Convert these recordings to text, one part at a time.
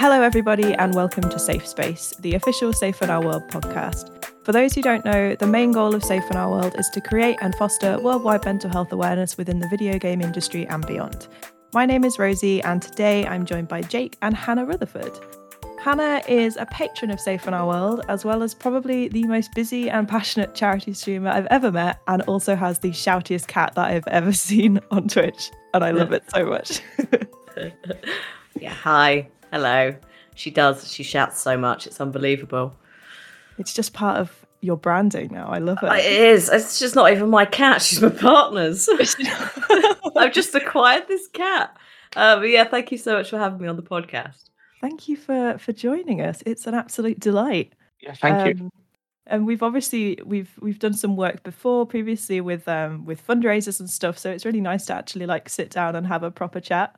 Hello, everybody, and welcome to Safe Space, the official Safe in Our World podcast. For those who don't know, the main goal of Safe in Our World is to create and foster worldwide mental health awareness within the video game industry and beyond. My name is Rosie, and today I'm joined by Jake and Hannah Rutherford. Hannah is a patron of Safe in Our World, as well as probably the most busy and passionate charity streamer I've ever met, and also has the shoutiest cat that I've ever seen on Twitch. And I love it so much. yeah, hi. Hello. She does. She shouts so much. It's unbelievable. It's just part of your branding now. I love it. It is. It's just not even my cat. She's my partner's. I've just acquired this cat. Uh, but yeah, thank you so much for having me on the podcast. Thank you for for joining us. It's an absolute delight. Yeah, thank um, you. And we've obviously we've we've done some work before previously with um with fundraisers and stuff. So it's really nice to actually like sit down and have a proper chat.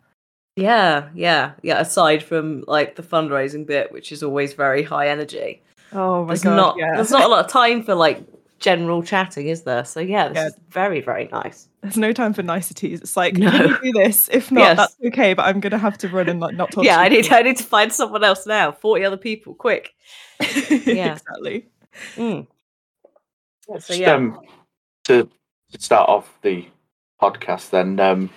Yeah, yeah, yeah. Aside from like the fundraising bit, which is always very high energy. Oh my there's god! Not, yeah. There's not a lot of time for like general chatting, is there? So yeah, this yeah. is very very nice. There's no time for niceties. It's like, no. can you do this? If not, yes. that's okay. But I'm gonna have to run and like not talk. yeah, I need I need to find someone else now. Forty other people, quick. yeah, exactly. Mm. So yeah, um, to, to start off the podcast, then um,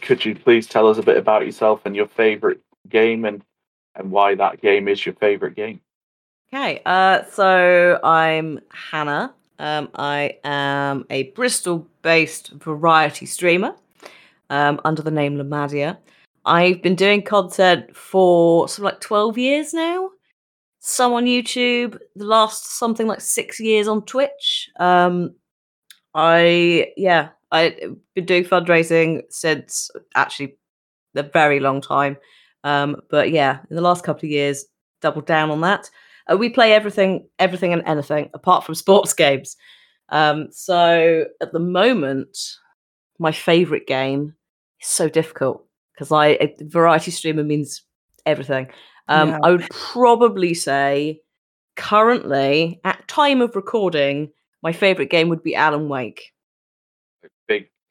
could you please tell us a bit about yourself and your favorite game and and why that game is your favorite game? Okay, uh, so I'm Hannah. Um, I am a Bristol-based variety streamer um, under the name Lamadia. I've been doing content for something like 12 years now. Some on YouTube, the last something like six years on Twitch. Um, I yeah, I've been doing fundraising since actually a very long time. Um, but yeah, in the last couple of years, doubled down on that. Uh, we play everything, everything and anything apart from sports games. Um, so at the moment, my favorite game is so difficult because I a variety streamer means everything. Um, yeah. I would probably say currently, at time of recording, my favorite game would be Alan Wake.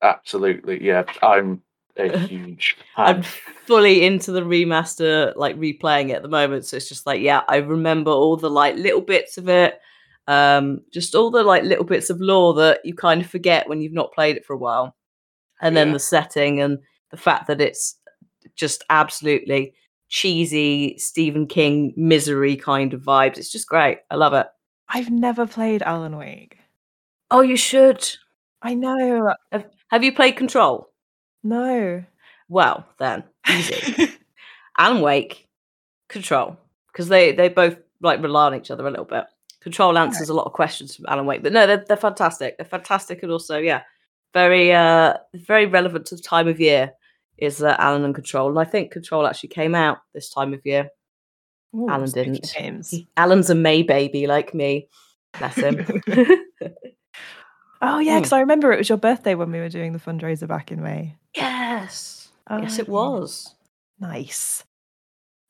Big, absolutely, yeah. I'm a huge fan. I'm fully into the remaster, like replaying it at the moment. So it's just like, yeah, I remember all the like little bits of it, um, just all the like little bits of lore that you kind of forget when you've not played it for a while, and yeah. then the setting and the fact that it's just absolutely cheesy Stephen King misery kind of vibes. It's just great. I love it. I've never played Alan Wake. Oh, you should. I know. Have, have you played Control? No. Well, then easy. Alan Wake, Control, because they they both like rely on each other a little bit. Control answers a lot of questions from Alan Wake, but no, they're they're fantastic. They're fantastic, and also yeah, very uh very relevant to the time of year is uh, Alan and Control, and I think Control actually came out this time of year. Ooh, Alan didn't. Alan's a May baby like me. Bless him. oh yeah, because mm. I remember it was your birthday when we were doing the fundraiser back in May. Yes. Oh, yes, it was. Nice.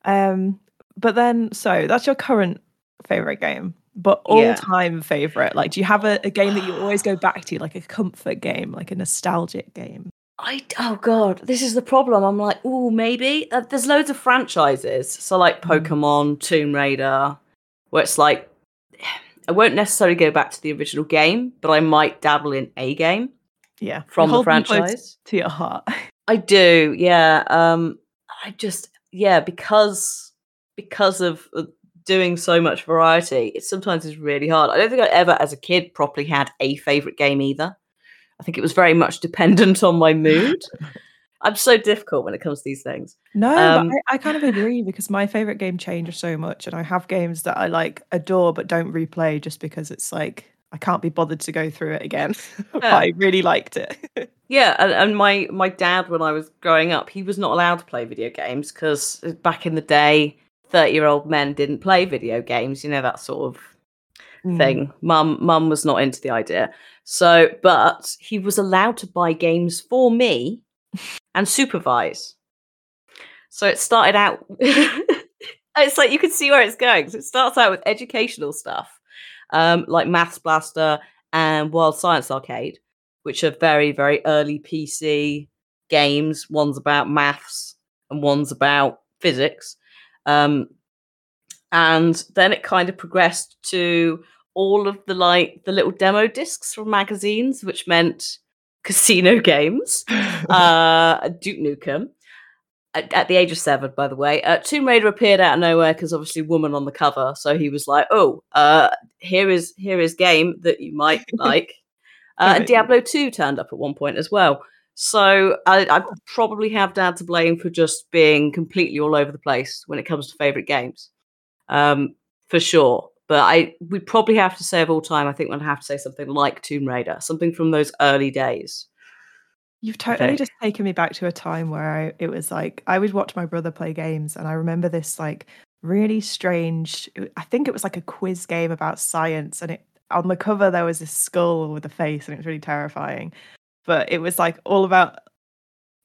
Um, but then so that's your current favorite game, but all-time yeah. favorite. Like, do you have a, a game that you always go back to, like a comfort game, like a nostalgic game? I oh god, this is the problem. I'm like, oh, maybe uh, there's loads of franchises. So like mm. Pokemon, Tomb Raider, where it's like I won't necessarily go back to the original game, but I might dabble in a game. Yeah, from the franchise to your heart. I do. Yeah. Um, I just yeah because because of uh, doing so much variety, it sometimes is really hard. I don't think I ever, as a kid, properly had a favorite game either. I think it was very much dependent on my mood. I'm so difficult when it comes to these things. No, um, I, I, kind of agree because my favorite game changes so much, and I have games that I like adore but don't replay just because it's like I can't be bothered to go through it again. Yeah. I really liked it. yeah, and, and, my my dad, when I was growing up, he was not allowed to play video games because back in the day, thirty year old men didn't play video games. You know that sort of mm. thing. Mum, mum was not into the idea. So, but he was allowed to buy games for me and supervise. So it started out. it's like you can see where it's going. So it starts out with educational stuff, um, like Maths Blaster and Wild Science Arcade, which are very, very early PC games. One's about maths and one's about physics. Um, and then it kind of progressed to all of the like the little demo discs from magazines, which meant casino games, uh, Duke Nukem. At, at, the age of seven, by the way, uh, Tomb Raider appeared out of nowhere because obviously woman on the cover. So he was like, "Oh, uh, here is here is game that you might like." Uh, and Diablo two turned up at one point as well. So I, I, probably have Dad to blame for just being completely all over the place when it comes to favorite games, um, for sure. But I we probably have to say of all time, I think we'll have to say something like Tomb Raider, something from those early days. You've totally just taken me back to a time where I, it was like I would watch my brother play games, and I remember this like really strange. I think it was like a quiz game about science, and it on the cover there was this skull with a face, and it was really terrifying. But it was like all about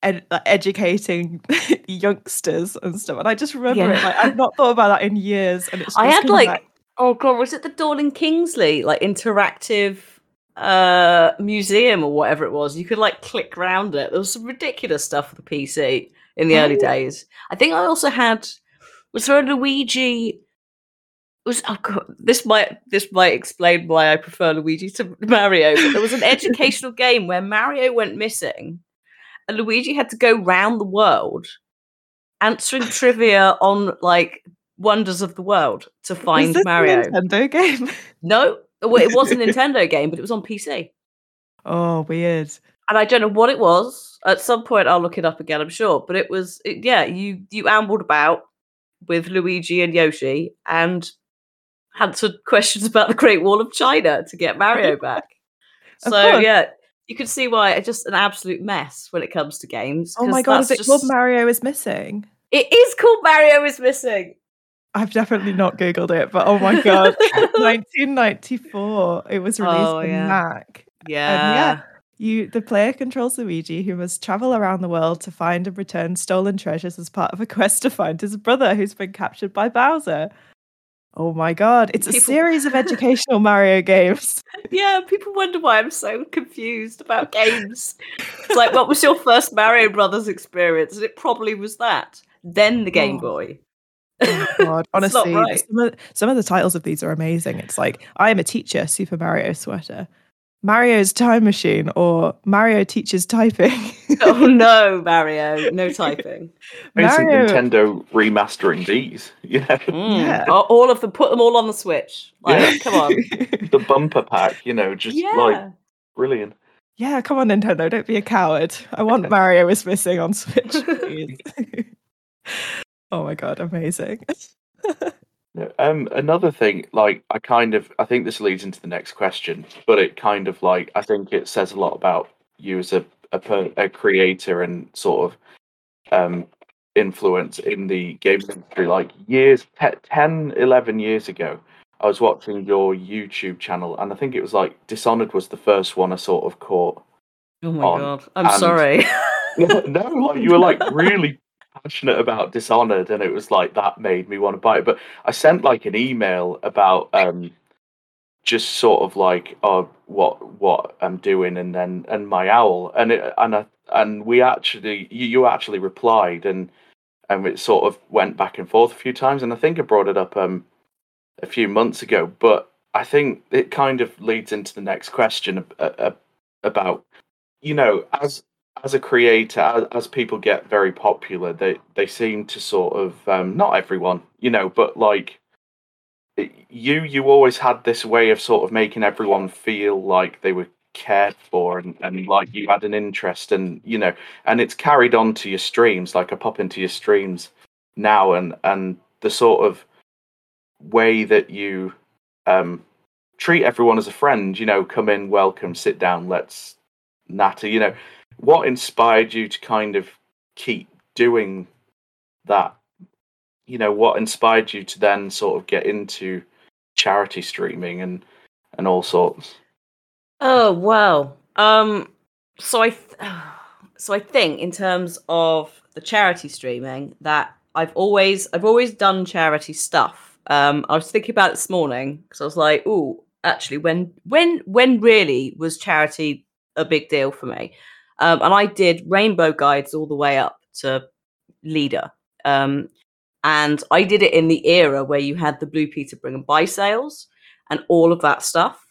ed- like, educating youngsters and stuff, and I just remember yeah. it. Like I've not thought about that in years, and it's. I had like. Back oh god, was it the Dorling Kindersley like interactive uh museum or whatever it was? You could like click around it. There was some ridiculous stuff for the PC in the oh. early days. I think I also had was there a Luigi was oh god, this might this might explain why I prefer Luigi to Mario. But there was an educational game where Mario went missing, and Luigi had to go round the world answering trivia on like wonders of the world to find Mario. Nintendo game? No, well, it was a Nintendo game, but it was on PC. Oh, weird. And I don't know what it was. At some point, I'll look it up again. I'm sure, but it was it, yeah. You you ambled about with Luigi and Yoshi and answered questions about the Great Wall of China to get Mario back. so yeah, you can see why it's just an absolute mess when it comes to games. Oh my god, is it just... called Mario is Missing? It is called Mario is Missing. I've definitely not Googled it, but oh my god, 1994. It was oh, released oh, on yeah. Mac. Yeah. And yeah. You, the player controls Luigi, who must travel around the world to find and return stolen treasures as part of a quest to find his brother, who's been captured by Bowser. Oh my god, it's people... a series of educational Mario games. Yeah, people wonder why I'm so confused about games. It's like, what was your first Mario Brothers experience? And it probably was that. Then the Game oh. Boy. Oh God, honestly, right. some, of, some of the titles of these are amazing. It's like I am a teacher, Super Mario sweater. Mario's time machine or Mario teaches typing. oh no, Mario, no typing. Mario... Nintendo remastering these. Yeah. Mm. yeah. All of them, put them all on the Switch. Like, yeah. come on. the bumper pack, you know, just yeah. like brilliant. Yeah, come on, Nintendo, don't be a coward. I want Mario is missing on Switch. Oh my god, amazing. um, another thing, like I kind of, I think this leads into the next question, but it kind of like I think it says a lot about you as a a, a creator and sort of um influence in the games industry. Like years, 10, 11 years ago, I was watching your YouTube channel, and I think it was like Dishonored was the first one I sort of caught. Oh my on, god, I'm sorry. no, like you were like really passionate about Dishonored, and it was like that made me want to buy it. But I sent like an email about um, just sort of like oh what what I'm doing, and then and my owl, and it and I, and we actually you, you actually replied, and and it sort of went back and forth a few times, and I think I brought it up um a few months ago, but I think it kind of leads into the next question about you know as as a creator, as, people get very popular, they they seem to sort of um, not everyone, you know, but like you, you always had this way of sort of making everyone feel like they were cared for and, and like you had an interest and you know and it's carried on to your streams like i pop into your streams now and and the sort of way that you um treat everyone as a friend you know come in welcome sit down let's natter you know what inspired you to kind of keep doing that? You know, what inspired you to then sort of get into charity streaming and and all sorts? Oh wow. Um so I th- so I think in terms of the charity streaming that I've always I've always done charity stuff. Um I was thinking about it this morning because I was like, "Oh, actually when when when really was charity a big deal for me?" Um, and I did rainbow guides all the way up to leader. Um, And I did it in the era where you had the Blue Peter bring and buy sales and all of that stuff.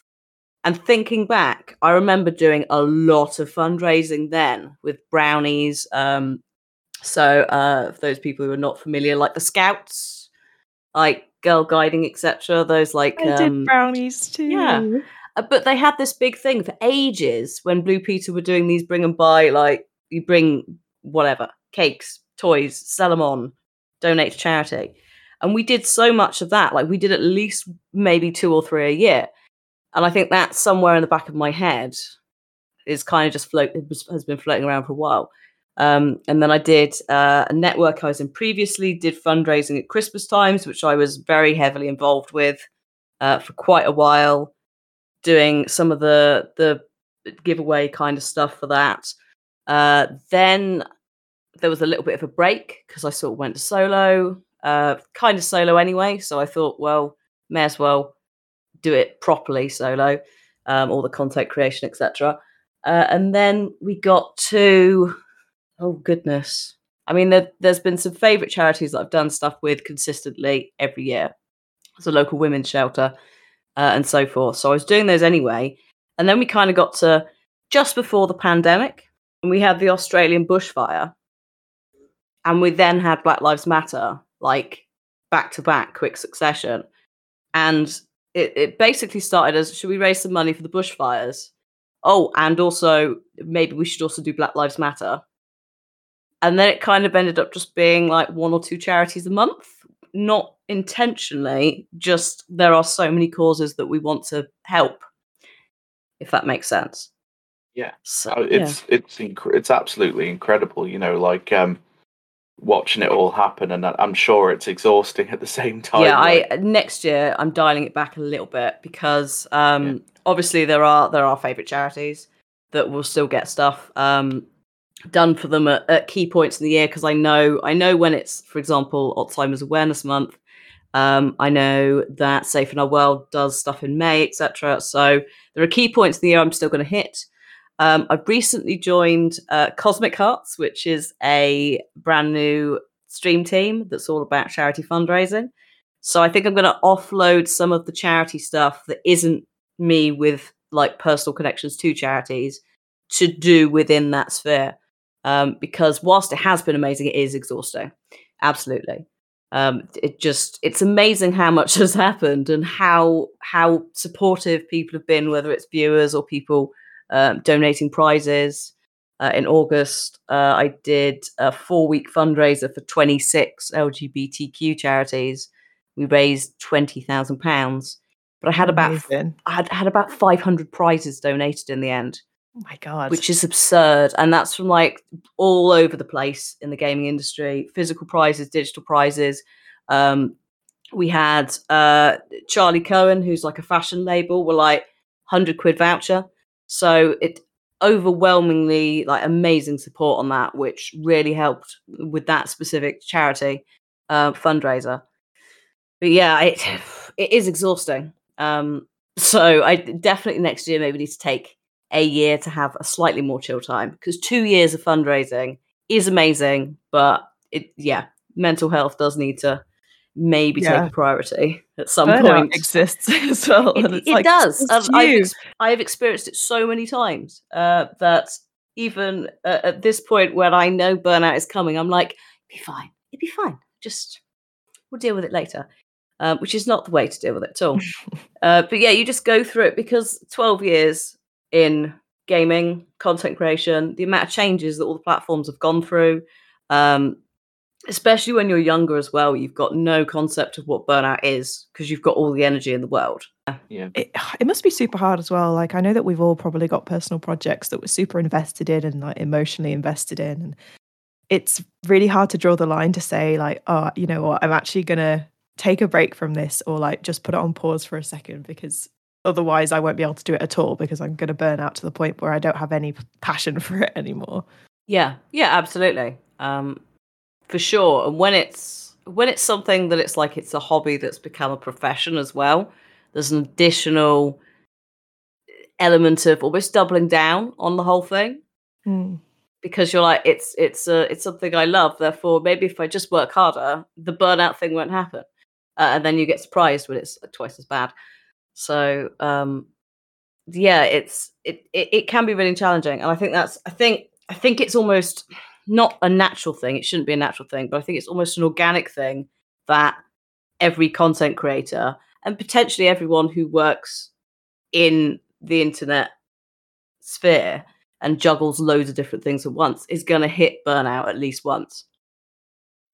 And thinking back, I remember doing a lot of fundraising then with brownies. Um, so, uh, for those people who are not familiar, like the Scouts, like Girl Guiding, etc. Those like I um, did brownies too. yeah. Uh, but they had this big thing for ages when Blue Peter were doing these bring and buy, like you bring whatever cakes, toys, sell them on, donate to charity. And we did so much of that. Like we did at least maybe two or three a year. And I think that somewhere in the back of my head is kind of just float has been floating around for a while. Um, and then I did uh, a network I was in previously, did fundraising at Christmas times, which I was very heavily involved with uh, for quite a while, doing some of the the giveaway kind of stuff for that. Uh, then there was a little bit of a break because I sort of went to solo, uh, kind of solo anyway. So I thought, well, may as well do it properly solo, um, all the content creation, etc. Uh, and then we got to, oh goodness. I mean, there, has been some favourite charities that I've done stuff with consistently every year. It's a local women's shelter uh, and so forth. So I was doing those anyway. And then we kind of got to just before the pandemic, and we had the Australian bushfire. And we then had Black Lives Matter, like back to back, quick succession. And it, it basically started as should we raise some money for the bushfires? Oh, and also maybe we should also do Black Lives Matter. And then it kind of ended up just being like one or two charities a month, not intentionally, just there are so many causes that we want to help, if that makes sense. Yeah, so, it's yeah. it's inc- it's absolutely incredible. You know, like um, watching it all happen, and I'm sure it's exhausting at the same time. Yeah, like... I next year I'm dialing it back a little bit because um, yeah. obviously there are there are favorite charities that will still get stuff um, done for them at, at key points in the year because I know I know when it's for example Alzheimer's Awareness Month. Um, I know that Safe in Our World does stuff in May, etc. So there are key points in the year I'm still going to hit. Um, I've recently joined uh, Cosmic Hearts, which is a brand new stream team that's all about charity fundraising. So I think I'm going to offload some of the charity stuff that isn't me with like personal connections to charities to do within that sphere. Um, because whilst it has been amazing, it is exhausting. Absolutely. Um, it just it's amazing how much has happened and how how supportive people have been, whether it's viewers or people um, donating prizes. Uh, in August, uh, I did a four week fundraiser for 26 LGBTQ charities. We raised £20,000. But I had about I had, had about 500 prizes donated in the end. Oh my god. Which is absurd. And that's from like all over the place in the gaming industry. Physical prizes, digital prizes. Um, we had uh, Charli Cohen, who's like a fashion label, were like 100 quid voucher. So it overwhelmingly like amazing support on that, which really helped with that specific charity uh, fundraiser. But yeah, it it is exhausting. Um, so I definitely next year maybe need to take a year to have a slightly more chill time because two years of fundraising is amazing, but it yeah, mental health does need to maybe yeah. take a priority at some Burnout point. Exists as well. It, it like, does. I've, I've, experienced it so many times uh, that even uh, at this point when I know burnout is coming, I'm like, it'd be fine. It'd be fine. Just we'll deal with it later. Um, which is not the way to deal with it at all. uh, but yeah, you just go through it because 12 years in gaming, content creation, the amount of changes that all the platforms have gone through, um, especially when you're younger as well you've got no concept of what burnout is because you've got all the energy in the world. Yeah. It, it must be super hard as well like i know that we've all probably got personal projects that we're super invested in and like emotionally invested in and it's really hard to draw the line to say like oh you know what? I'm actually gonna take a break from this or like just put it on pause for a second because otherwise i won't be able to do it at all because i'm gonna burn out to the point where i don't have any passion for it anymore yeah yeah absolutely um for sure. And when it's when it's something that it's like it's a hobby that's become a profession as well, there's an additional element of almost doubling down on the whole thing. Mm. because you're like it's it's uh, it's something I love. Therefore, maybe if I just work harder, the burnout thing won't happen, uh, and then you get surprised when it's twice as bad. So um, yeah, it's it, it it can be really challenging, and I think that's I think I think it's almost not a natural thing. It shouldn't be a natural thing, but I think it's almost an organic thing that every content creator and potentially everyone who works in the internet sphere and juggles loads of different things at once is going to hit burnout at least once.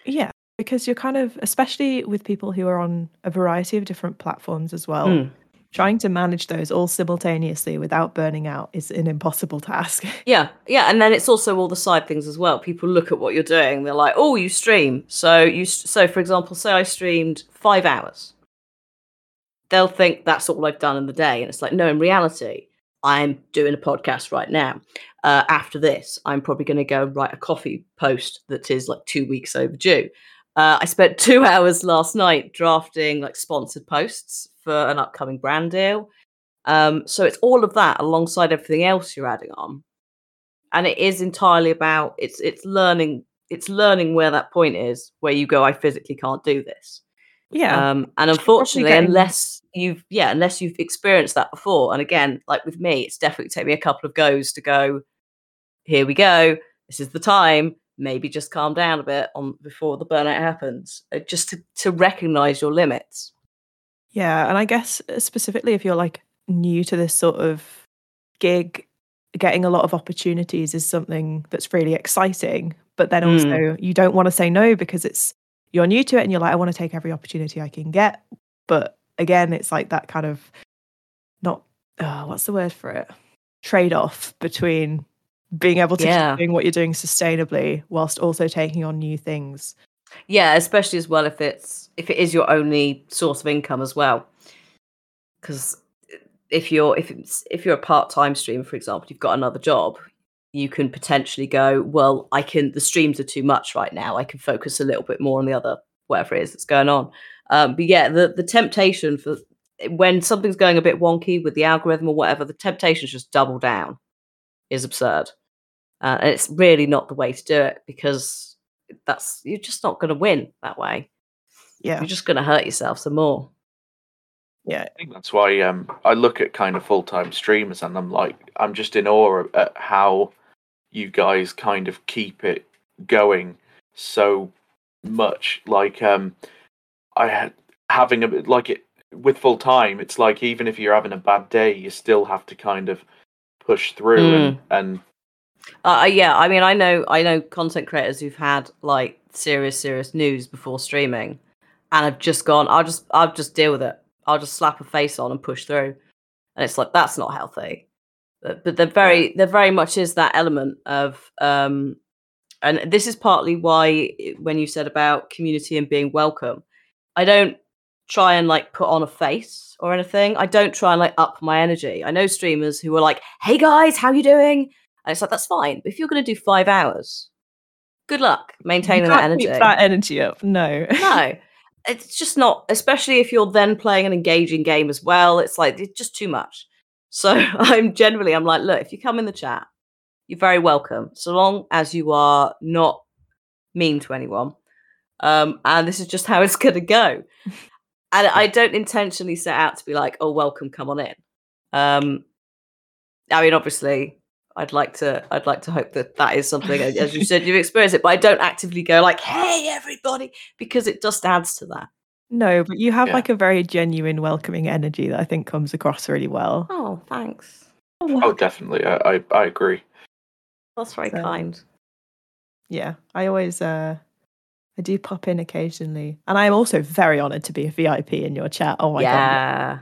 Yeah, because you're kind of, especially with people who are on a variety of different platforms as well, mm. Trying to manage those all simultaneously without burning out is an impossible task. Yeah, yeah, and then it's also all the side things as well. People look at what you're doing, they're like, "Oh, you stream." So you, so for example, say I streamed five hours. They'll think that's all I've done in the day, and it's like, no, in reality, I'm doing a podcast right now. Uh, after this, I'm probably going to go write a Ko-fi post that is like two weeks overdue. Uh, I spent two hours last night drafting like sponsored posts for an upcoming brand deal. Um, so it's all of that alongside everything else you're adding on, and it is entirely about it's it's learning it's learning where that point is where you go I physically can't do this. Yeah. Um, and unfortunately, getting... unless you've yeah, unless you've experienced that before, and again, like with me, it's definitely taken me a couple of goes to go. Here we go. This is the time. Maybe just calm down a bit on before the burnout happens. Uh, just to to recognize your limits. Yeah, and I guess uh, specifically if you're like new to this sort of gig, getting a lot of opportunities is something that's really exciting. But then also mm. you don't want to say no because it's you're new to it and you're like, I want to take every opportunity I can get. But again, it's like that kind of not uh, what's the word for it? Trade off between being able to yeah. keep doing what you're doing sustainably whilst also taking on new things. Yeah, especially as well if it's if it is your only source of income as well. Because if you're if it's if you're a part-time streamer, for example, you've got another job, you can potentially go, well, I can, the streams are too much right now. I can focus a little bit more on the other, whatever it is that's going on. Um, but yeah, the, the temptation for when something's going a bit wonky with the algorithm or whatever, the temptation is just double down is absurd. Uh, and it's really not the way to do it because that's, you're just not going to win that way. Yeah. You're just going to hurt yourself some more. Yeah, I think that's why um, I look at kind of full time streamers and I'm like, I'm just in awe at how you guys kind of keep it going so much. Like, um, I had having a bit like it with full time. It's like even if you're having a bad day, you still have to kind of push through mm. and and. Uh, yeah, I mean, I know, I know content creators who've had like serious, serious news before streaming, and have just gone. I'll just, I'll just deal with it. I'll just slap a face on and push through. And it's like that's not healthy. But, but there very there very much is that element of um and this is partly why when you said about community and being welcome, I don't try and like put on a face or anything. I don't try and like up my energy. I know streamers who are like, "Hey guys, how you doing?" And it's like that's fine. But if you're going to do five hours, good luck maintaining that energy. that energy up. No, no it's just not, especially if you're then playing an engaging game as well. It's like it's just too much. So I'm generally I'm like, look, if you come in the chat, you're very welcome, so long as you are not mean to anyone. Um, and this is just how it's gonna go. And I don't intentionally set out to be like, oh, welcome, come on in. Um, I mean, obviously, I'd like to I'd like to hope that that is something as you said you've experienced it but I don't actively go like hey everybody because it just adds to that. No but you have yeah. like a very genuine welcoming energy that I think comes across really well. Oh thanks. Oh, oh definitely I, I, I agree. That's very so, kind. Yeah I always uh I do pop in occasionally and I'm also very honored to be a VIP in your chat oh my yeah. god yeah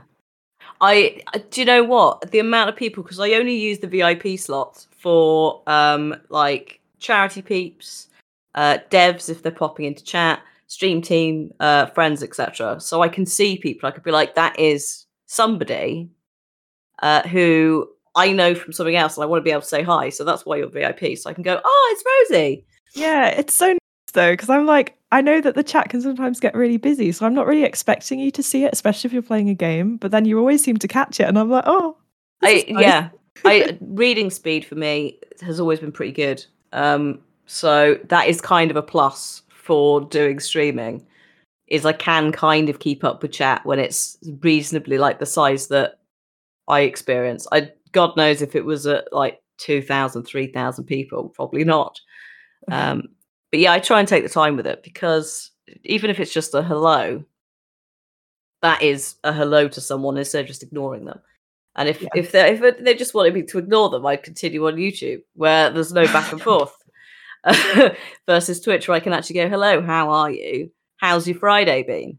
I do you know what the amount of people because I only use the VIP slots for um like charity peeps, uh, devs if they're popping into chat, stream team, uh, friends, etc. So I can see people. I could be like, that is somebody uh, who I know from something else, and I want to be able to say hi. So that's why you're VIP. So I can go, oh, it's Rosie. Yeah, it's so nice though because I'm like, I know that the chat can sometimes get really busy, so I'm not really expecting you to see it, especially if you're playing a game. But then you always seem to catch it, and I'm like, oh, I nice. yeah. I reading speed for me has always been pretty good. Um, so that is kind of a plus for doing streaming. Is I can kind of keep up with chat when it's reasonably like the size that I experience. I God knows if it was at like 2,000, 3,000 people, probably not. Um, but yeah, I try and take the time with it because even if it's just a hello, that is a hello to someone instead of just ignoring them. And if Yeah. if they if they just wanted me to ignore them, I'd continue on YouTube where there's no back and forth. Versus Twitch, where I can actually go, "Hello, how are you? How's your Friday been?"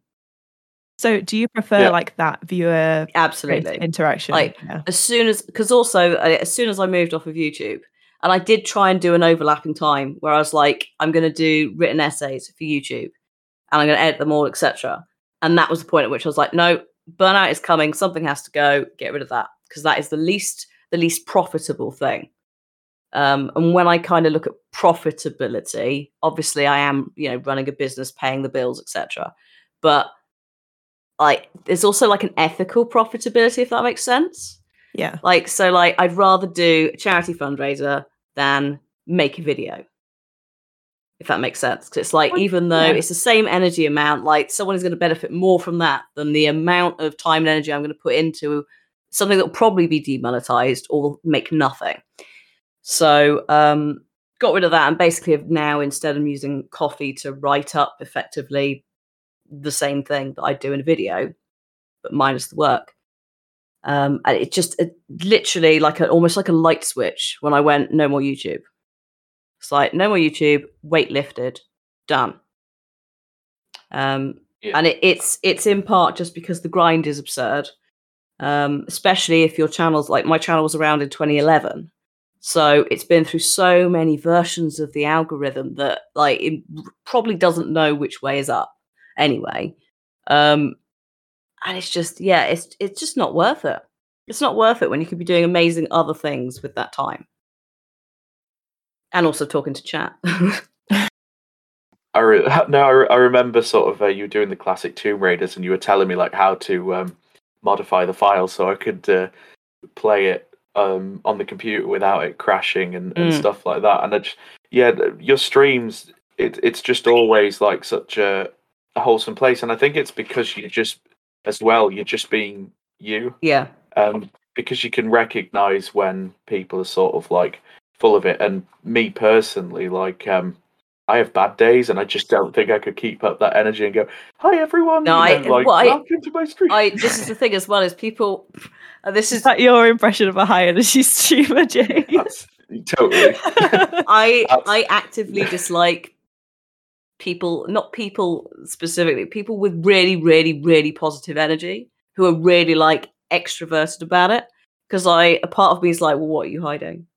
So, do you prefer Yeah. like that viewer Absolutely. interaction? Like, yeah. as soon as because also uh, as soon as I moved off of YouTube, and I did try and do an overlapping time where I was like, I'm going to do written essays for YouTube, and I'm going to edit them all, etc. And that was the point at which I was like, no, burnout is coming. Something has to go. Get rid of that because that is the least the least profitable thing. Um, and when I kind of look at profitability, obviously I am, you know, running a business, paying the bills, etc. But like, there's also like an ethical profitability, if that makes sense. yeah. Like, so like I'd rather do a charity fundraiser than make a video. If that makes sense. Because it's like, even though it's the same energy amount, like someone is going to benefit more from that than the amount of time and energy I'm going to put into something that will probably be demonetized or make nothing. So, um, got rid of that and basically now instead of using Ko-fi to write up effectively the same thing that I do in a video, but minus the work. Um, and it just it literally like a, almost like a light switch when I went no more YouTube. It's like no more YouTube, weight lifted, done. Um, Yeah. and it, it's it's in part just because the grind is absurd, um, especially if your channel's like my channel was around in 2011, so it's been through so many versions of the algorithm that like it probably doesn't know which way is up anyway. Um, and it's just yeah, it's it's just not worth it. It's not worth it when you could be doing amazing other things with that time, and also talking to chat. I re- no, I, re- I remember sort of uh, you were doing the classic Tomb Raiders, and you were telling me like how to um, modify the file so I could uh, play it um, on the computer without it crashing and, and Mm. stuff like that. And I just, yeah, your streams, it, it's just always like such a, a wholesome place, and I think it's because you just, as well, you're just being you yeah, um, because you can recognize when people are sort of like full of it. And me personally, like, um, I have bad days, and I just don't think I could keep up that energy and go, "Hi everyone, No, I- know, like, well, I- welcome to my stream." I. This is the thing as well as people. Uh, this Is is that your impression of a high energy streamer, James? That's totally. I That's- I actively dislike people, not people specifically, people with really, really, really positive energy who are really like extroverted about it. Because I, a part of me is like, well, what are you hiding?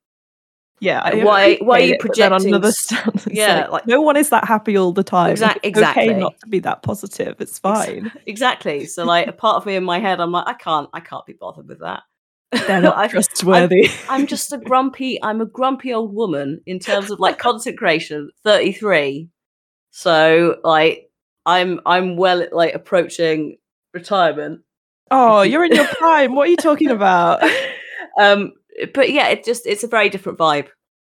yeah. I Why- why are you it, but then on projecting another stand, yeah, like, like- no one is that happy all the time. It's exactly. Okay, not to be that positive. It's fine. Exactly. So like, a part of me in my head, I'm like, I can't, I can't be bothered with that. They're not I- trustworthy. I'm just a grumpy. I'm a grumpy old woman in terms of like content creation. Thirty three, so like I'm I'm well like approaching retirement. oh, you're in your prime. What are you talking about? um, but yeah, it just it's a very different vibe.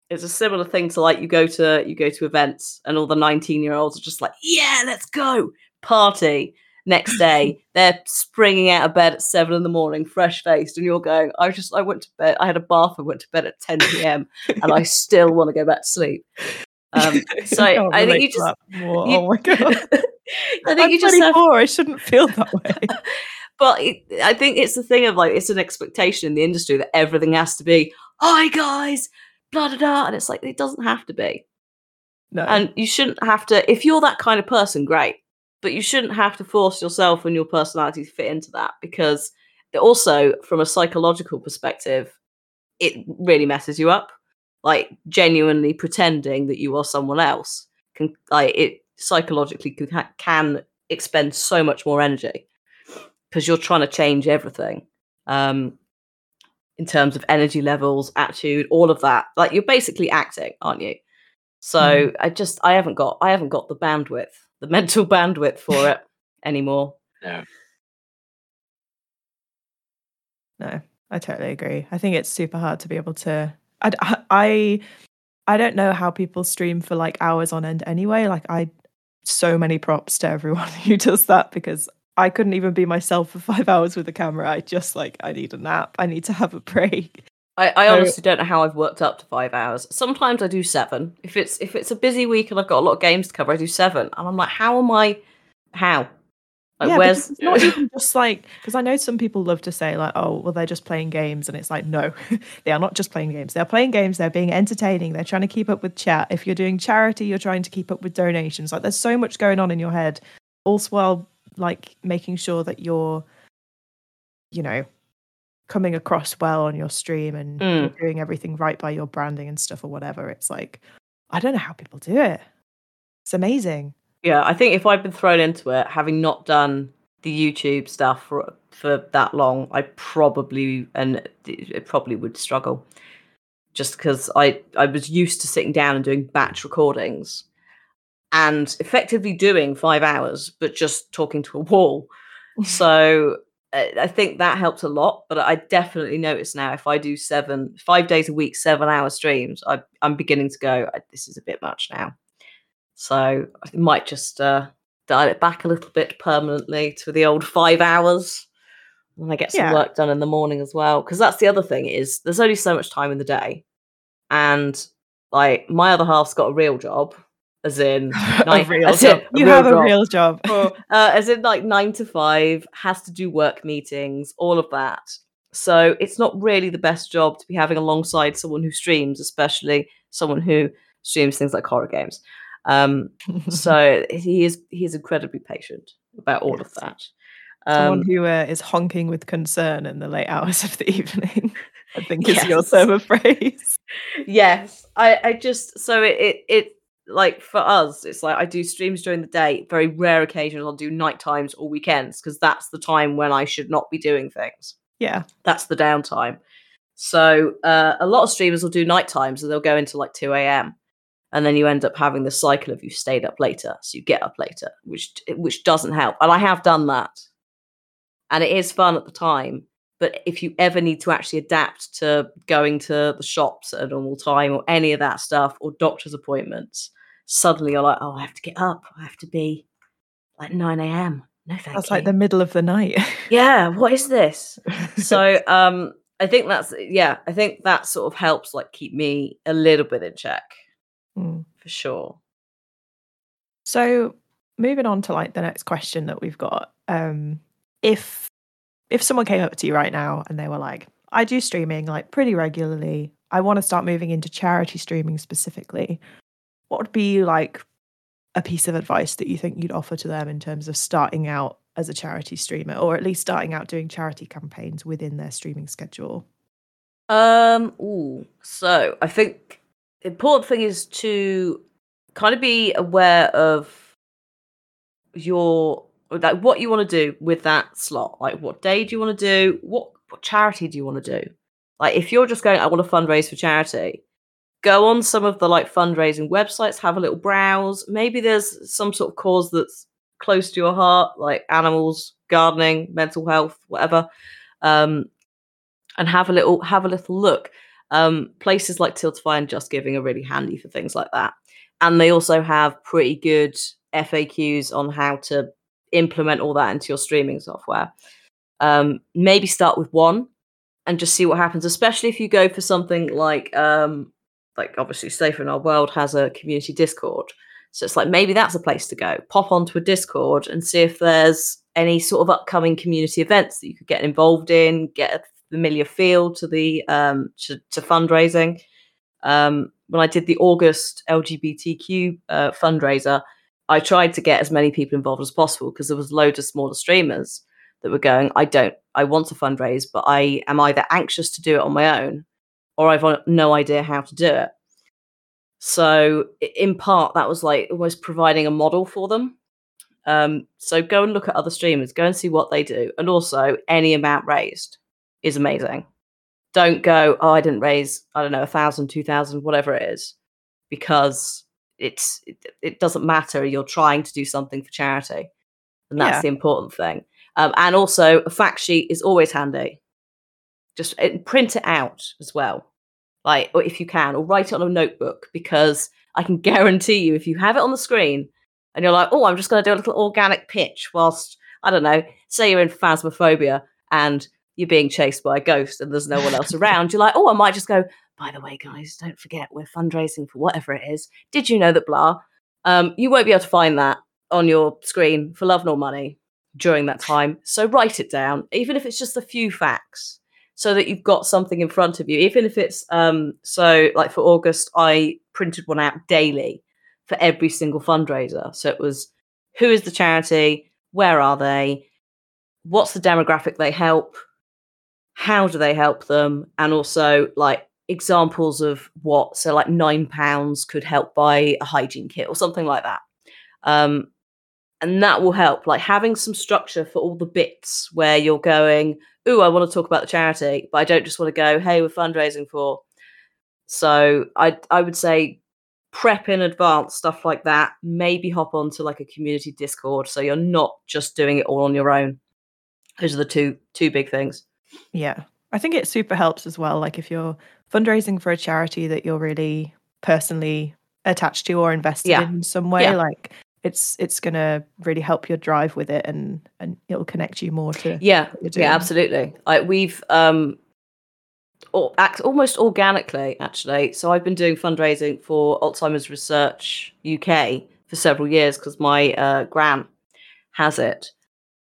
It's a similar thing to like you go to you go to events and all the nineteen year olds are just like, yeah, let's go party. Next day, they're springing out of bed at seven in the morning, fresh faced, and you're going. I just I went to bed. I had a bath. I went to bed at ten p.m. and I still want to go back to sleep. Um, so I, I think you just you- oh my god. I think I'm you just have 24. I shouldn't feel that way. but it, I think it's the thing of like it's an expectation in the industry that everything has to be hi guys blah blah blah and it's like it doesn't have to be No. and you shouldn't have to if you're that kind of person great but you shouldn't have to force yourself and your personality to fit into that because also from a psychological perspective it really messes you up like genuinely pretending that you are someone else can like it psychologically can, can expend so much more energy because you're trying to change everything um in terms of energy levels attitude all of that like you're basically acting aren't you so i just i haven't got i haven't got the bandwidth the mental bandwidth for it anymore No. No, I totally agree. I think it's super hard to be able to. I, I I don't know how people stream for like hours on end anyway. Like I so many props to everyone who does that because I couldn't even be myself for five hours with a camera. I just like I need a nap. I need to have a break. I, I honestly don't know how I've worked up to five hours. Sometimes I do seven. If it's if it's a busy week and I've got a lot of games to cover, I do seven. And I'm like, how am I how? Like, yeah, where's it's not even just like because I know some people love to say like, oh, well, they're just playing games, and it's like, no, they are not just playing games. They're playing games. They're being entertaining. They're trying to keep up with chat. If you're doing charity, you're trying to keep up with donations. Like, there's so much going on in your head, also while like making sure that you're, you know, coming across well on your stream and mm. doing everything right by your branding and stuff or whatever. It's like, I don't know how people do it. It's amazing. Yeah, I think if I'd been thrown into it, having not done the YouTube stuff for for that long, I probably and it probably would struggle. Just because I I was used to sitting down and doing batch recordings, and effectively doing five hours, but just talking to a wall. so I think that helped a lot. But I definitely notice now if I do seven five days a week, seven hour streams, I, I'm beginning to go. Uh, this is a bit much now. So I might just uh, dial it back a little bit permanently to the old five hours. And I get some yeah. work done in the morning as well. Because that's the other thing is there's only so much time in the day. And like my other half's got a real job, as in nine, real as job. In, you have job. a real job. uh, as in like nine to five, has to do work meetings, all of that. So it's not really the best job to be having alongside someone who streams, especially someone who streams things like horror games. Um, so he is he is incredibly patient about all yes. of that. Um, Someone who uh, is honking with concern in the late hours of the evening, I think is yes. your term of phrase. yes, I, I just so it, it it like for us, it's like I do streams during the day. Very rare occasions I'll do night times or weekends because that's the time when I should not be doing things. Yeah, that's the downtime. So uh, a lot of streamers will do night times and they'll go into like two a.m and then you end up having the cycle of you stayed up later so you get up later which which doesn't help. And i have done that. And it is fun at the time but if you ever need to actually adapt to going to the shops at a normal time or any of that stuff or doctor's appointments suddenly you're like oh i have to get up. I have to be like 9 a.m no thank that's you. like the middle of the night. Yeah what is this? So um i think that's yeah i think that sort of helps like keep me a little bit in check Mm. For sure. So moving on to like the next question that we've got. Um if if someone came up to you right now and they were like, I do streaming like pretty regularly. I want to start moving into charity streaming specifically. What would be like a piece of advice that you think you'd offer to them in terms of starting out as a charity streamer or at least starting out doing charity campaigns within their streaming schedule? Um, ooh, so I think important thing is to kind of be aware of your like what you want to do with that slot. Like what day do you want to do? What what charity do you want to do? Like if you're just going, I want to fundraise for charity, go on some of the like fundraising websites, have a little browse. Maybe there's some sort of cause that's close to your heart, like animals, gardening, mental health, whatever. Um, and have a little have a little look. Um, places like Tiltify and Just Giving are really handy for things like that. And they also have pretty good FAQs on how to implement all that into your streaming software. Um, maybe start with one and just see what happens, especially if you go for something like, um, like obviously Safer in Our World has a community Discord. So it's like maybe that's a place to go. Pop onto a Discord and see if there's any sort of upcoming community events that you could get involved in, get a familiar feel to the um, to, to fundraising. Um, when I did the August LGBTQ uh, fundraiser, I tried to get as many people involved as possible because there was loads of smaller streamers that were going. I don't. I want to fundraise, but I am either anxious to do it on my own, or I've no idea how to do it. So, in part, that was like almost providing a model for them. Um, so go and look at other streamers, go and see what they do, and also any amount raised is amazing. Don't go, oh, I didn't raise, I don't know, a thousand, two thousand, whatever it is, because it's it, it, doesn't matter. You're trying to do something for charity, and that's yeah. the important thing. Um, and also, a fact sheet is always handy. Just it, print it out as well. like, or if you can, or write it on a notebook because I can guarantee you, if you have it on the screen and you're like, oh, I'm just going to do a little organic pitch whilst, I don't know, say you're in phasmophobia and you're being chased by a ghost and there's no one else around, you're like, oh, I might just go, by the way, guys, don't forget we're fundraising for whatever it is. Did you know that blah? Um, you won't be able to find that on your screen for love nor money during that time. So write it down, even if it's just a few facts, so that you've got something in front of you. Even if it's um, so like for August, I printed one out daily for every single fundraiser. So it was who is the charity, where are they, what's the demographic they help, how do they help them, and also like examples of what so like nine pounds could help buy a hygiene kit or something like that. Um and that will help like having some structure for all the bits where you're going oh i want to talk about the charity but i don't just want to go hey we're fundraising for. So i i would say prep in advance stuff like that. Maybe hop onto like a community discord so you're not just doing it all on your own. Those are the two two big things yeah I think it super helps as well. Like if you're fundraising for a charity that you're really personally attached to or invested yeah. in some way, yeah. like it's it's gonna really help your drive with it and and it'll connect you more to yeah yeah absolutely. Like we've um or act almost organically actually. So I've been doing fundraising for Alzheimer's Research UK for several years because my uh, gran has it,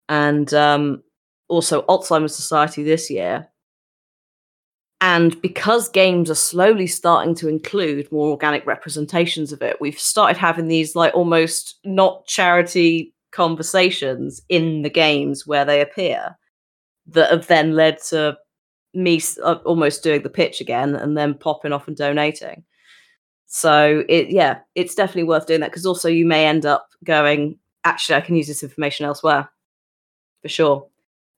and um, also Alzheimer's Society this year and because games are slowly starting to include more organic representations of it, we've started having these like almost not charity conversations in the games where they appear that have then led to me uh, almost doing the pitch again and then popping off and donating. So it yeah, it's definitely worth doing that because also you may end up going, actually, I can use this information elsewhere, for sure.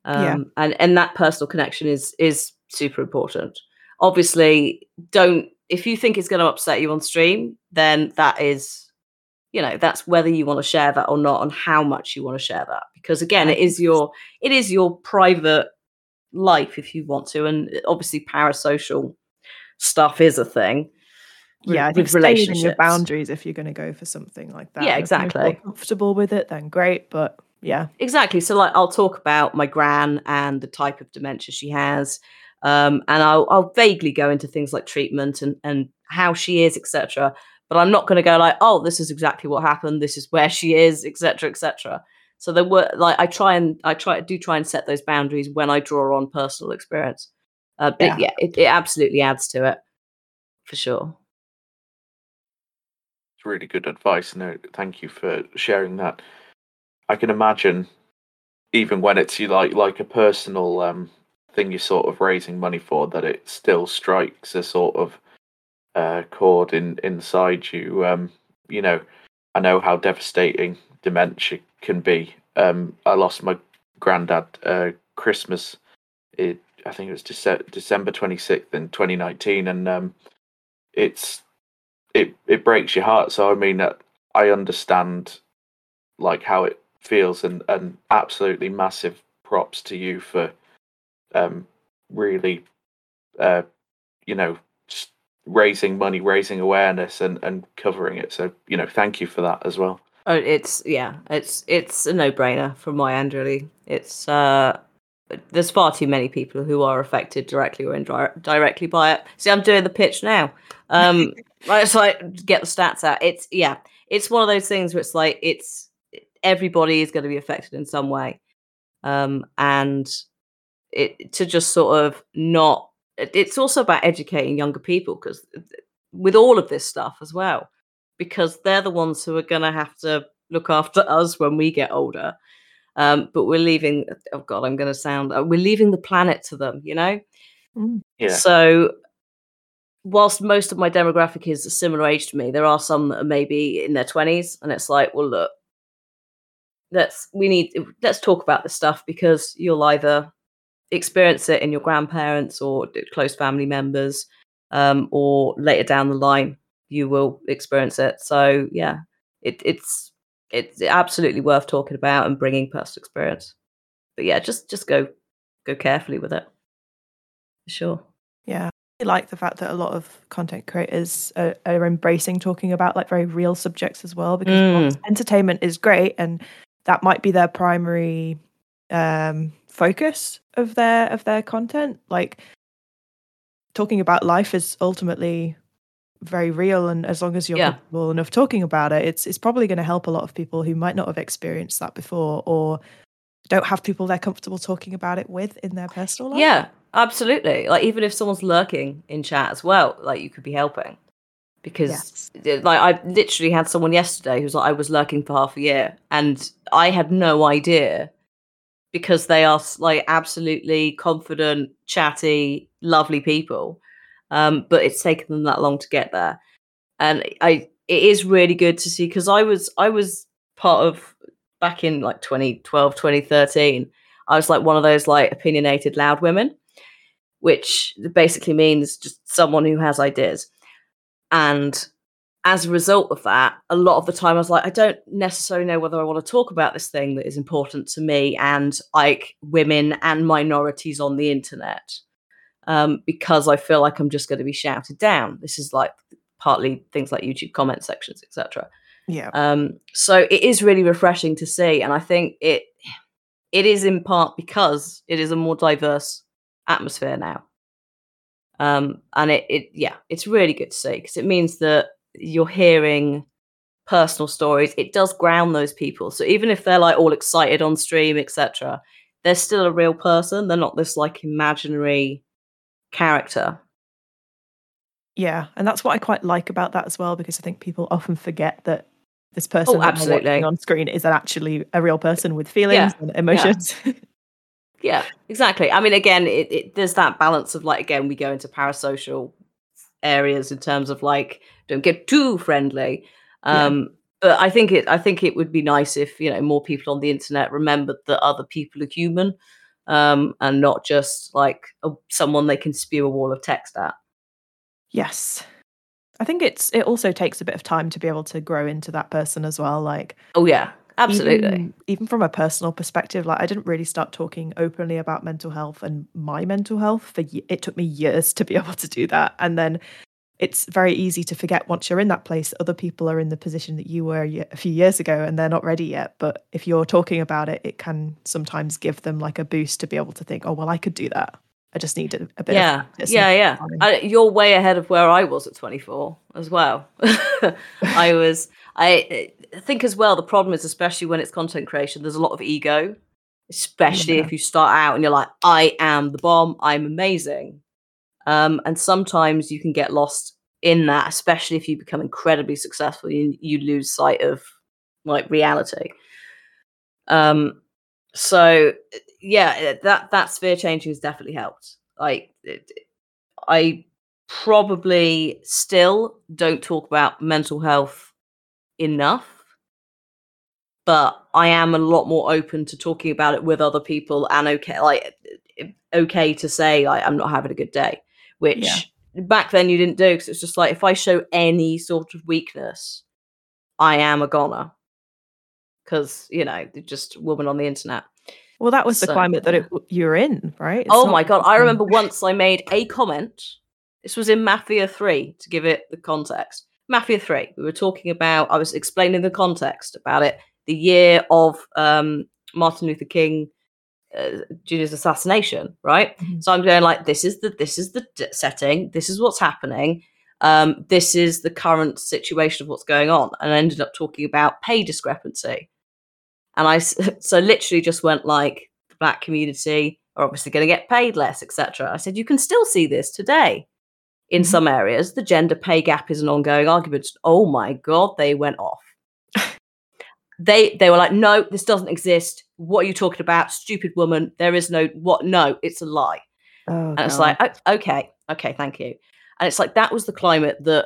Um, yeah. and and that personal connection is is super important. Obviously, don't if you think it's going to upset you on stream, then that is you know that's whether you want to share that or not and how much you want to share that. Because again it is your it is your private life if you want to and obviously parasocial stuff is a thing yeah I think relationships your boundaries if you're going to go for something like that. Yeah exactly. comfortable with it then great but yeah exactly so like i'll talk about my gran and the type of dementia she has um, and I'll, I'll vaguely go into things like treatment and, and how she is, etc. But I'm not going to go like, oh, this is exactly what happened. This is where she is, etc., etc. So there were like I try and I try do try and set those boundaries when I draw on personal experience. Uh, but yeah, yeah it, it absolutely adds to it for sure. It's really good advice. No, thank you for sharing that. I can imagine, even when it's you like like a personal um, thing you're sort of raising money for that it still strikes a sort of uh, chord in inside you. Um, you know, I know how devastating dementia can be. Um, I lost my granddad uh, Christmas. It, I think it was Dece- December twenty sixth in twenty nineteen, and um, it's it it breaks your heart. So I mean, uh, I understand like how it feels, and and absolutely massive props to you for um, really, uh, you know, raising money, raising awareness, and and covering it. So you know, thank you for that as well. Oh, it's yeah, it's it's a no brainer from my end. Really, it's uh, there's far too many people who are affected directly or indirectly by it. See, I'm doing the pitch now. Um, right, so I get the stats out. It's yeah, it's one of those things where it's like it's everybody is going to be affected in some way, um, and it to just sort of not it's also about educating younger people because with all of this stuff as well because they're the ones who are going to have to look after us when we get older. Um, but we're leaving oh god i'm going to sound uh, we're leaving the planet to them you know? Mm. yeah. So whilst most of my demographic is a similar age to me there are some that are maybe in their 20s and it's like well look let's we need let's talk about this stuff because you'll either experience it in your grandparents or close family members, um, or later down the line you will experience it. So yeah, it, it's it's absolutely worth talking about and bringing personal experience. But yeah, just just go go carefully with it. For sure. Yeah. I like the fact that a lot of content creators are, are embracing talking about like very real subjects as well because Mm. entertainment is great and that might be their primary um focus of their of their content like talking about life is ultimately very real and as long as you're Yeah. comfortable enough talking about it it's it's probably going to help a lot of people who might not have experienced that before or don't have people they're comfortable talking about it with in their personal life Yeah, absolutely. Like even if someone's lurking in chat as well, like you could be helping. Because like I literally had someone yesterday who's like I was lurking for half a year and I had no idea because they are like absolutely confident, chatty, lovely people. Um, but it's taken them that long to get there. And I it is really good to see because I was I was part of back in like 2012, 2013. I was like one of those like opinionated loud women, which basically means just someone who has ideas. And as a result of that, a lot of the time I was like, I don't necessarily know whether I want to talk about this thing that is important to me and like women and minorities on the internet. Um, because I feel like I'm just going to be shouted down. This is like partly things like YouTube comment sections, etc. yeah Um, so it is really refreshing to see, and I think it it is in part because it is a more diverse atmosphere now. Um, and it, it yeah, it's really good to see because it means that you're hearing personal stories. It does ground those people. So even if they're like all excited on stream, etc., they're still a real person. They're not this like imaginary character. Yeah, and that's what I quite like about that as well, because I think people often forget that this person Oh, absolutely. on screen is actually a real person with feelings and emotions. Yeah, exactly. I mean, again, it, it there's that balance of like again, we go into parasocial areas in terms of like don't get too friendly. Yeah. Um, but I think it I think it would be nice if you know more people on the internet remembered that other people are human, um, and not just like a, someone they can spew a wall of text at. yes. I think it's it also takes a bit of time to be able to grow into that person as well. Like Oh yeah, absolutely. Even, even from a personal perspective, like I didn't really start talking openly about mental health and my mental health for it took me years to be able to do that. And then it's very easy to forget once you're in that place, other people are in the position that you were a few years ago and they're not ready yet. But if you're talking about it, it can sometimes give them like a boost to be able to think, oh, well, I could do that. I just need a, a bit yeah, of practice and yeah, yeah. I, you're way ahead of where I was at 24 as well. I was. I think as well. The problem is, especially when it's content creation, there's a lot of ego, especially Yeah. if you start out and you're like, "I am the bomb. I'm amazing," um, and sometimes you can get lost in that, especially if you become incredibly successful. You you lose sight of like reality. Um, so yeah, that that sphere changing has definitely helped. Like, it, I probably still don't talk about mental health enough, but I am a lot more open to talking about it with other people and okay, like eh, okay to say like, I'm not having a good day, which Yeah. back then you didn't do because it's just like if I show any sort of weakness, I am a goner because you know just woman on the internet. Well, that was the climate that it, you're in, right? It's oh not my god! I um, remember once I made a comment. This was in Mafia Three to give it the context. Mafia Three. We were talking about. I was explaining the context about it. The year of um, Martin Luther King uh, Jr.'s assassination. Right. Mhm. So I'm going like, this is the this is the d- setting. This is what's happening. Um, this is the current situation of what's going on, and I ended up talking about pay discrepancy. And I so literally just went like the black community are obviously going to get paid less, etc. I said you can still see this today in Mhm. some areas. The gender pay gap is an ongoing argument. Oh my god, they went off. they they were like, no, this doesn't exist. What are you talking about, stupid woman? There is no what? No, it's a lie. Oh, And it's God. like, "O- okay, okay, thank you. And it's like that was the climate that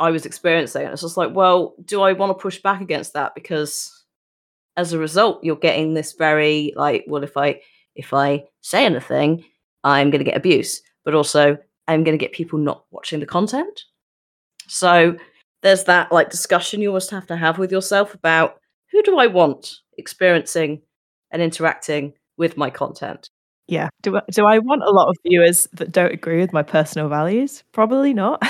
I was experiencing. And it's just like, well, do I want to push back against that? Because as a result, you're getting this very like, well, if I if I say anything, I'm going to get abuse, but also I'm going to get people not watching the content. So there's that like discussion you almost have to have with yourself about who do I want experiencing and interacting with my content. Yeah. Do do I want a lot of viewers that don't agree with my personal values? Probably not.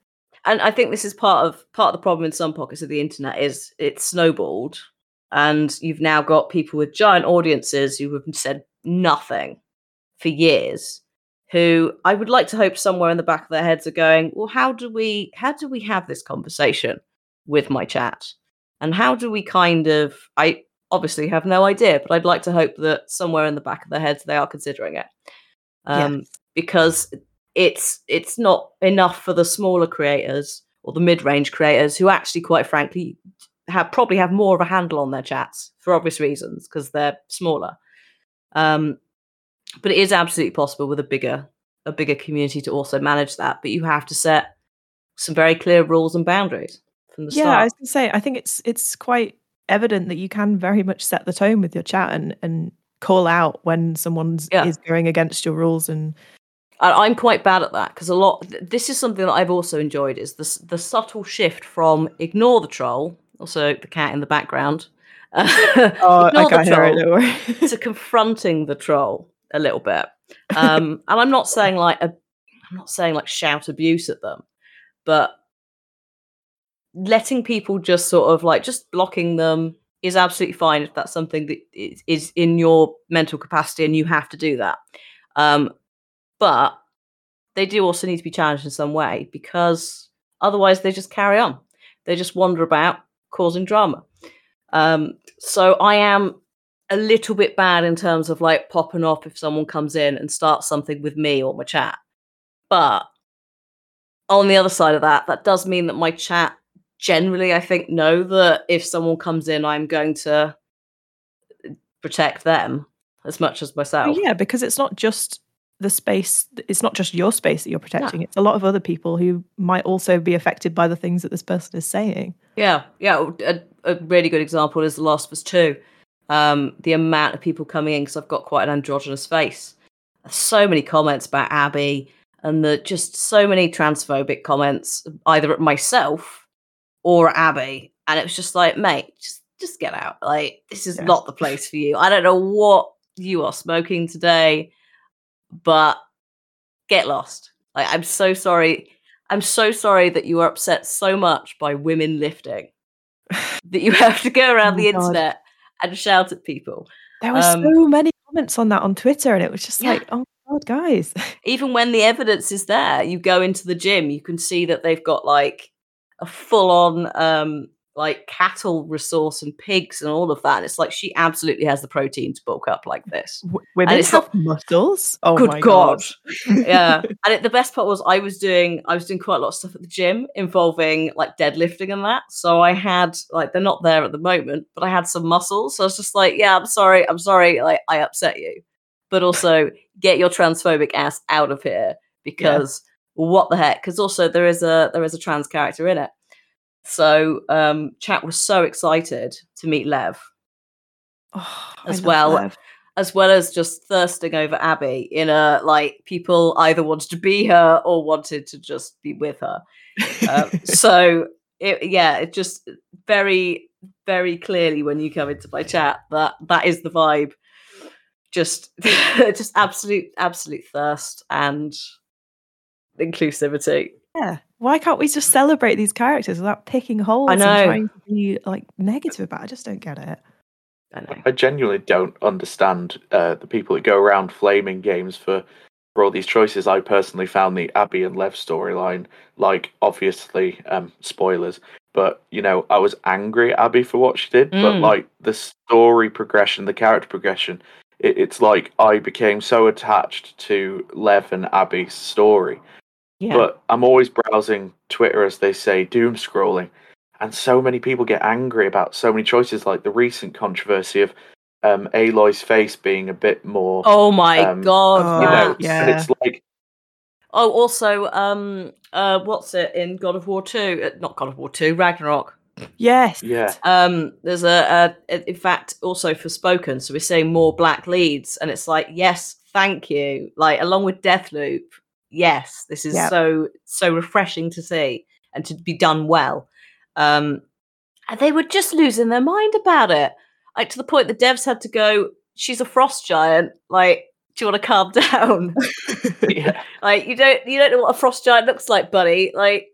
and I think this is part of part of the problem in some pockets of the internet is it's snowballed, and you've now got people with giant audiences who have said nothing for years. Who I would like to hope somewhere in the back of their heads are going, well, how do we how do we have this conversation with my chat, and how do we kind of I obviously have no idea, but I'd like to hope that somewhere in the back of their heads they are considering it. Um, yes. Because it's it's not enough for the smaller creators or the mid-range creators who actually, quite frankly, have probably have more of a handle on their chats for obvious reasons because they're smaller. Um, but it is absolutely possible with a bigger a bigger community to also manage that. But you have to set some very clear rules and boundaries from the yeah, start. Yeah, I was going to say, I think it's it's quite evident that you can very much set the tone with your chat and and call out when someone's yeah. is going against your rules and I'm quite bad at that because a lot. This is something that I've also enjoyed is the the subtle shift from ignore the troll, also the cat in the background, uh, oh, ignore the troll it, to confronting the troll a little bit. Um, and I'm not saying like a, I'm not saying like shout abuse at them, but letting people just sort of like just blocking them is absolutely fine if that's something that is in your mental capacity and you have to do that. Um, but they do also need to be challenged in some way because otherwise they just carry on. They just wander about causing drama. Um, so I am a little bit bad in terms of like popping off if someone comes in and starts something with me or my chat. But on the other side of that, that does mean that my chat generally, I think, know that if someone comes in, I'm going to protect them as much as myself. yeah, because it's not just the space it's not just your space that you're protecting it's a lot of other people who might also be affected by the things that this person is saying yeah yeah a, a really good example is the last of us 2 um, the amount of people coming in because i've got quite an androgynous face so many comments about abby and the just so many transphobic comments either at myself or Abby. And it was just like, mate, just just get out. Like, this is not the place for you. I don't know what you are smoking today, but get lost. Like, I'm so sorry. I'm so sorry that you are upset so much by women lifting that you have to go around oh the God. internet and shout at people. There were um, so many comments on that on Twitter, and it was just yeah. like, oh God, guys. Even when the evidence is there, you go into the gym, you can see that they've got like a full on um like cattle resource and pigs and all of that. And it's like she absolutely has the protein to bulk up like this. Women and have muscles. Oh good my god! god. yeah, and it, the best part was I was doing I was doing quite a lot of stuff at the gym involving like deadlifting and that. So I had like they're not there at the moment, but I had some muscles. So I was just like, yeah, I'm sorry, I'm sorry, like I upset you, but also get your transphobic ass out of here because. Yeah what the heck? Because also there is a there is a trans character in it. So um, chat was so excited to meet Lev oh, as well. Lev. As well as just thirsting over Abby in a like people either wanted to be her or wanted to just be with her. Um, so it, yeah, it just very very clearly when you come into my chat that that is the vibe. Just just absolute absolute thirst and inclusivity. Yeah. Why can't we just celebrate these characters without picking holes I know. and trying to be like negative about it? I just don't get it. I, I genuinely don't understand uh, the people that go around flaming games for for all these choices. I personally found the Abby and Lev storyline, like obviously um, spoilers, but you know I was angry at Abby for what she did, mm. but like the story progression, the character progression, it, it's like I became so attached to Lev and Abby's story. Yeah. But I'm always browsing Twitter, as they say, doom scrolling, and so many people get angry about so many choices, like the recent controversy of um, Aloy's face being a bit more. Oh my um, god! You know, yeah. and it's like. Oh, also, um, uh, what's it in God of War Two? Uh, not God of War Two, Ragnarok. Yes. Yeah. Um, there's a, a, in fact, also Forspoken, So we're seeing more black leads, and it's like, yes, thank you. Like, along with Deathloop, yes, this is yep. so so refreshing to see and to be done well. Um, and they were just losing their mind about it, like to the point the devs had to go. She's a frost giant. Like Do you want to calm down? yeah. Like you don't you don't know what a frost giant looks like, buddy. Like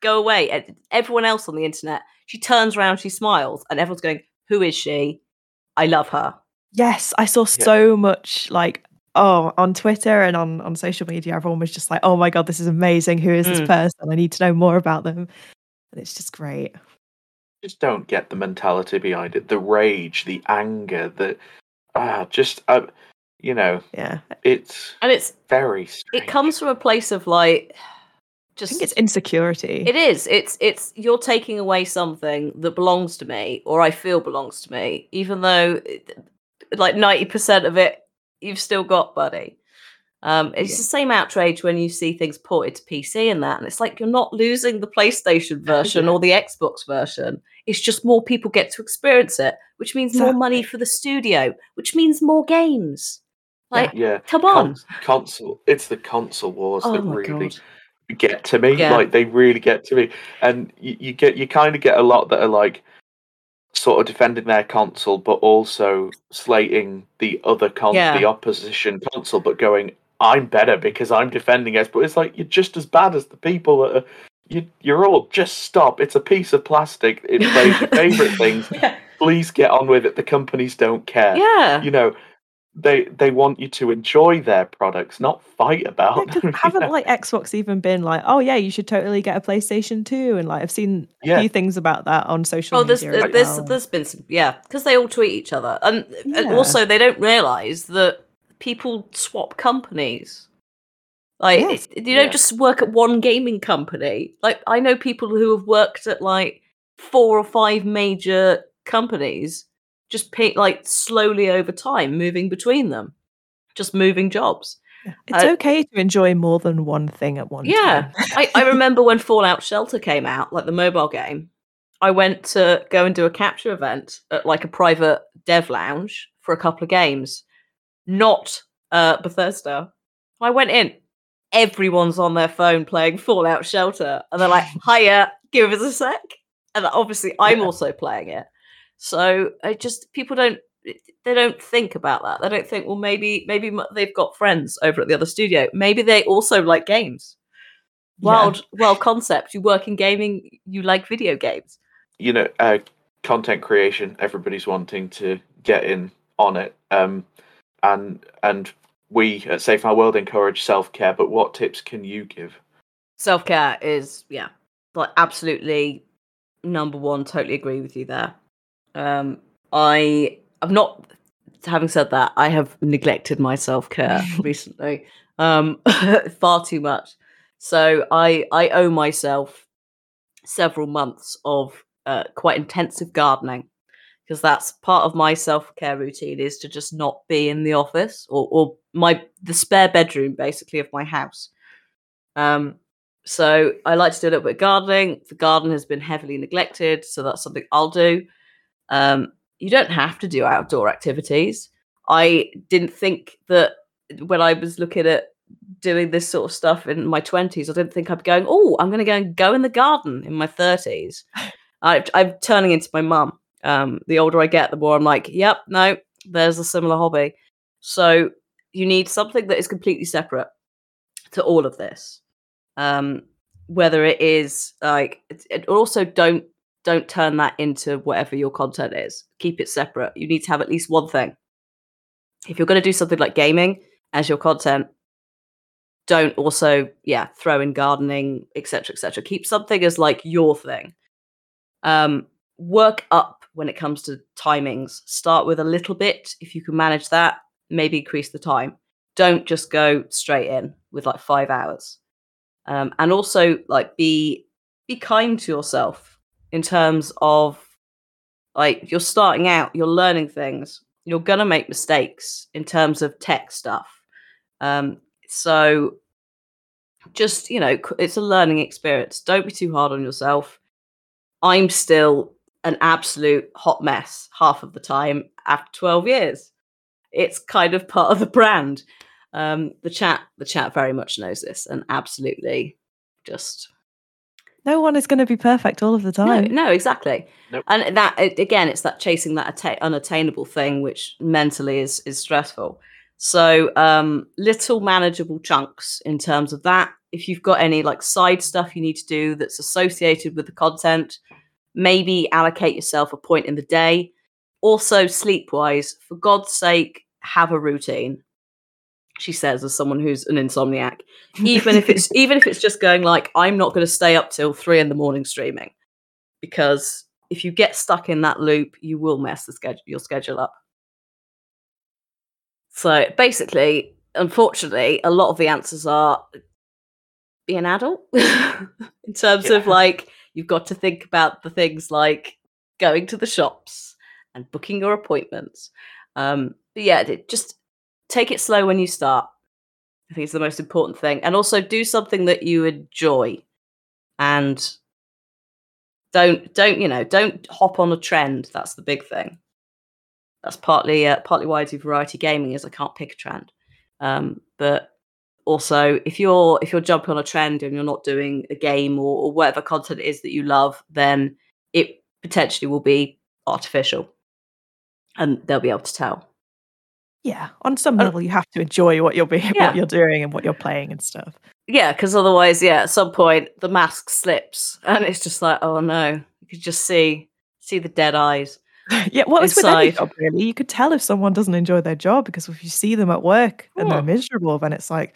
go away. Everyone else on the internet, she turns around, she smiles, and everyone's going, "Who is she? I love her." Yes, I saw so much like oh on Twitter and on on social media. Everyone was just like, "Oh my god, this is amazing! Who is this Mm. person? I need to know more about them." And it's just great. Just don't get the mentality behind it. The rage, the anger, the ah, just uh, you know, Yeah, it's And it's very. Strange. it comes from a place of like just, I think it's insecurity. It is. It's it's you're taking away something that belongs to me, or I feel belongs to me, even though like ninety percent of it you've still got, buddy. Um, it's Yeah. the same outrage when you see things ported to PC and that, and it's like you're not losing the PlayStation version Yeah. or the Xbox version. It's just more people get to experience it, which means more money for the studio, which means more games. Like, Yeah, come on! Cons- console. It's the console wars oh that really god! get to me. Like they really get to me, and you, you get you kind of get a lot that are like sort of defending their council, but also slating the other con Yeah. the opposition council, but going, "I'm better because I'm defending us." But it's like you're just as bad as the people that are. You, you're all just stop. It's a piece of plastic. It plays your favorite things. Yeah, Please get on with it. The companies don't care. yeah. You know, they they want you to enjoy their products, not fight Yeah, about 'cause them. haven't know? like Xbox even been like, oh yeah, you should totally get a PlayStation 2 and like I've seen a Yeah. few things about that on social Oh, there's media. as there- there's well. there's been some yeah because they all tweet each other and, and also they don't realize that people swap companies. Like Yes. you don't Yeah. just work at one gaming company. Like I know people who have worked at like four or five major companies, just pay, like slowly over time, moving between them, just moving jobs. It's uh, okay to enjoy more than one thing at one Yeah. time. I, I remember when Fallout Shelter came out, like the mobile game. I went to go and do a capture event at like a private dev lounge for a couple of games, not uh, Bethesda. I went in, everyone's on their phone playing Fallout Shelter, and they're like, "Hiya, give us a sec." And obviously, I'm Yeah. also playing it. So I just people don't they don't think about that. They don't think, well, maybe maybe they've got friends over at the other studio. Maybe they also like games Yeah. wild wild concept you work in gaming you like video games you know, uh, content creation. Everybody's wanting to get in on it, um, and and we at Safe Our World encourage self care. But what tips can you give? self-care is yeah like absolutely number one totally agree with you there um i i've not having said that i have neglected my self-care recently um far too much. So i i owe myself several months of uh, quite intensive gardening because that's part of my self-care routine is to just not be in the office or, or my the spare bedroom basically of my house. Um so i like to do a little bit of gardening. The garden has been heavily neglected so that's something i'll do um you don't have to do outdoor activities. I didn't think that when i was looking at doing this sort of stuff in my 20s i didn't think i'd be going oh i'm going to go and go in the garden in my 30s I, i'm turning into my mum. Um the older i get the more i'm like yep no there's a similar hobby. So you need something that is completely separate to all of this. Um whether it is like it, it also don't don't turn that into whatever your content is. Keep it separate. You need to have at least one thing. If you're going to do something like gaming as your content don't also yeah throw in gardening etc etc keep something as like your thing. Um work up when it comes to timings. Start with a little bit. If you can manage that maybe increase the time. Don't just go straight in with like five hours. Um, and also like be be kind to yourself in terms of like you're starting out you're learning things you're gonna make mistakes in terms of tech stuff. Um, so just you know it's a learning experience. Don't be too hard on yourself. I'm still an absolute hot mess half of the time after 12 years. It's kind of part of the brand. Um the chat the chat very much knows this and absolutely just No one is going to be perfect all of the time. no exactly Nope. and that again it's that chasing that atta- unattainable thing which mentally is is stressful So um, little manageable chunks in terms of that. If you've got any like side stuff you need to do that's associated with the content, maybe allocate yourself a point in the day. Also, sleep wise, for God's sake, have a routine. She says, as someone who's an insomniac, even if it's even if it's just going like, I'm not going to stay up till three in the morning streaming, because if you get stuck in that loop, you will mess the schedule your schedule up. So basically, unfortunately, a lot of the answers are be an adult in terms yeah. of like you've got to think about the things like going to the shops and booking your appointments. Um, but yeah, it just take it slow when you start. I think it's the most important thing, and also do something that you enjoy, and don't don't you know don't hop on a trend. That's the big thing. That's partly uh, partly why I do variety gaming is I can't pick a trend, um, but also if you're if you're jumping on a trend and you're not doing a game or, or whatever content is that you love, then it potentially will be artificial, and they'll be able to tell. Yeah, on some uh, level, you have to enjoy what you're being, yeah. what you're doing, and what you're playing and stuff. Yeah, because otherwise, yeah, at some point the mask slips, and it's just like, oh no, you could just see see the dead eyes. yeah, what was with any job really? You could tell if someone doesn't enjoy their job because if you see them at work and they're miserable, then it's like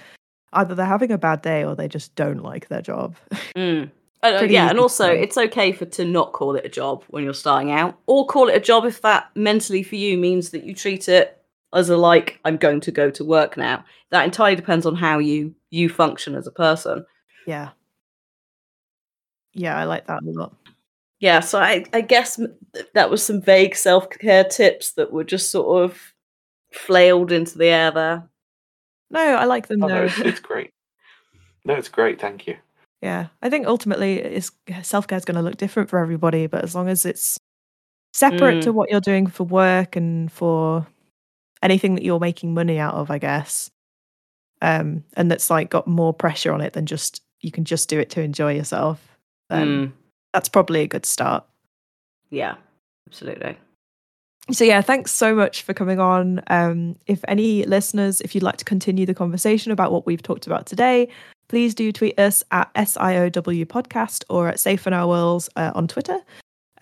either they're having a bad day or they just don't like their job. Mm. Uh, yeah, and also it's okay for to not call it a job when you're starting out, or call it a job if that mentally for you means that you treat it as a like i'm going to go to work now. That entirely depends on how you you function as a person. Yeah. Yeah i like that a lot. Yeah so i i guess that was some vague self-care tips that were just sort of flailed into the air there. No i like them oh, no, it's, it's great. No it's great thank you. Yeah i think ultimately is self-care is going to look different for everybody but as long as it's separate mm. to what you're doing for work and for anything that you're making money out of, I guess. Um, and that's like got more pressure on it than just you can just do it to enjoy yourself. Then mm. that's probably a good start. Yeah, absolutely. So yeah, thanks so much for coming on. Um, if any listeners, if you'd like to continue the conversation about what we've talked about today, please do tweet us at SIOW podcast or at Safe in Our Worlds uh, on Twitter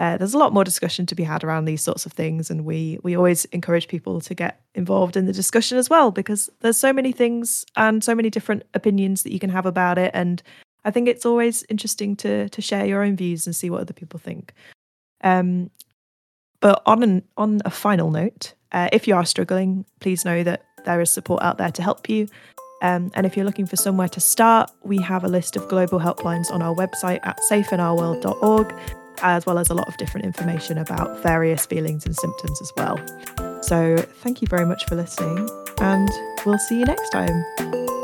uh, there's a lot more discussion to be had around these sorts of things, and we we always encourage people to get involved in the discussion as well because there's so many things and so many different opinions that you can have about it, and I think it's always interesting to to share your own views and see what other people think. Um, but on an, on a final note, uh, if you are struggling, please know that there is support out there to help you. Um, and if you're looking for somewhere to start, we have a list of global helplines on our website at safeinourworld.org as well as a lot of different information about various feelings and symptoms as well. So, thank you very much for listening, and we'll see you next time.